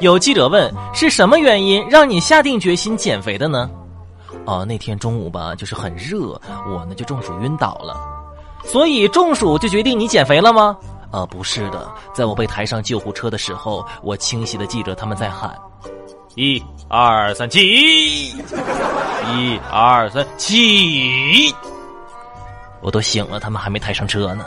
有记者问：“是什么原因让你下定决心减肥的呢？”哦，那天中午吧，就是很热，我呢就中暑晕倒了，所以中暑就决定你减肥了吗？啊，不是的，在我被抬上救护车的时候，我清晰的记着他们在喊：“一二三起，一二三起。”我都醒了，他们还没抬上车呢。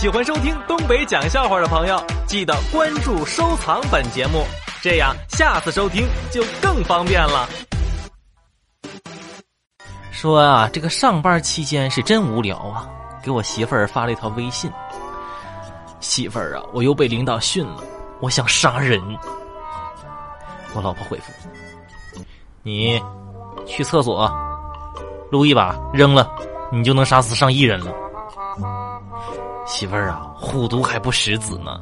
喜欢收听东北讲笑话的朋友，记得关注、收藏本节目，这样下次收听就更方便了。说啊，这个上班期间是真无聊啊，给我媳妇儿发了一条微信：“媳妇儿啊，我又被领导训了，我想杀人。”我老婆回复：“你去厕所撸一把，扔了，你就能杀死上亿人了。”媳妇儿啊，虎毒还不食子呢。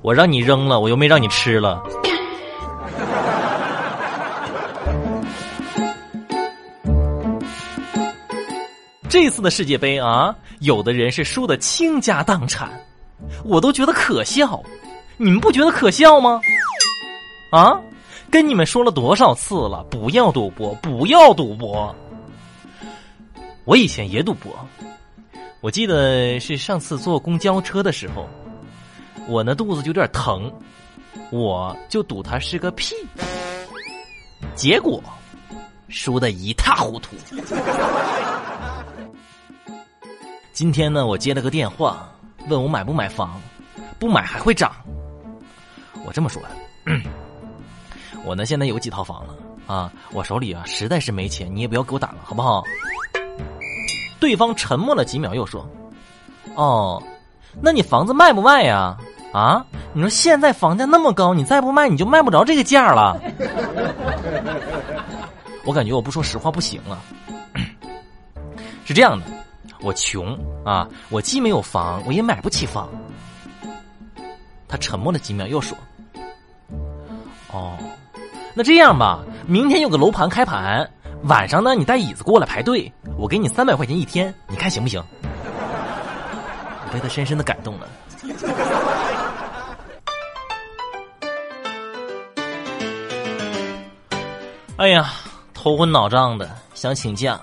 我让你扔了，我又没让你吃了。这次的世界杯啊，有的人是输的倾家荡产，我都觉得可笑。你们不觉得可笑吗？啊，跟你们说了多少次了，不要赌博，不要赌博。我以前也赌博。我记得是上次坐公交车的时候，我那肚子就有点疼，我就赌他是个屁，结果输的一塌糊涂。今天呢，我接了个电话，问我买不买房，不买还会涨。我这么说的，我呢现在有几套房了啊，我手里啊实在是没钱，你也不要给我打了，好不好？对方沉默了几秒，又说：“哦，那你房子卖不卖呀？啊，你说现在房价那么高，你再不卖，你就卖不着这个价了。我感觉我不说实话不行了。是这样的，我穷啊，我既没有房，我也买不起房。”他沉默了几秒，又说：“哦，那这样吧，明天有个楼盘开盘。”晚上呢，你带椅子过来排队，我给你三百块钱一天，你看行不行？我被他深深的感动了。哎呀，头昏脑胀的，想请假，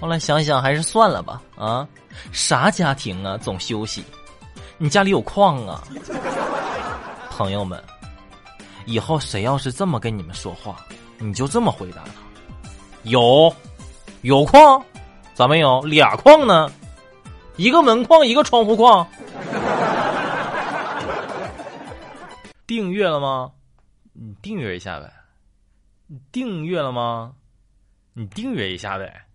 后来想想还是算了吧。啊，啥家庭啊，总休息？你家里有矿啊？朋友们，以后谁要是这么跟你们说话，你就这么回答他。有，有矿，咋没有？俩矿呢？一个门框，一个窗户框。订阅了吗？你订阅一下呗。你订阅了吗？你订阅一下呗。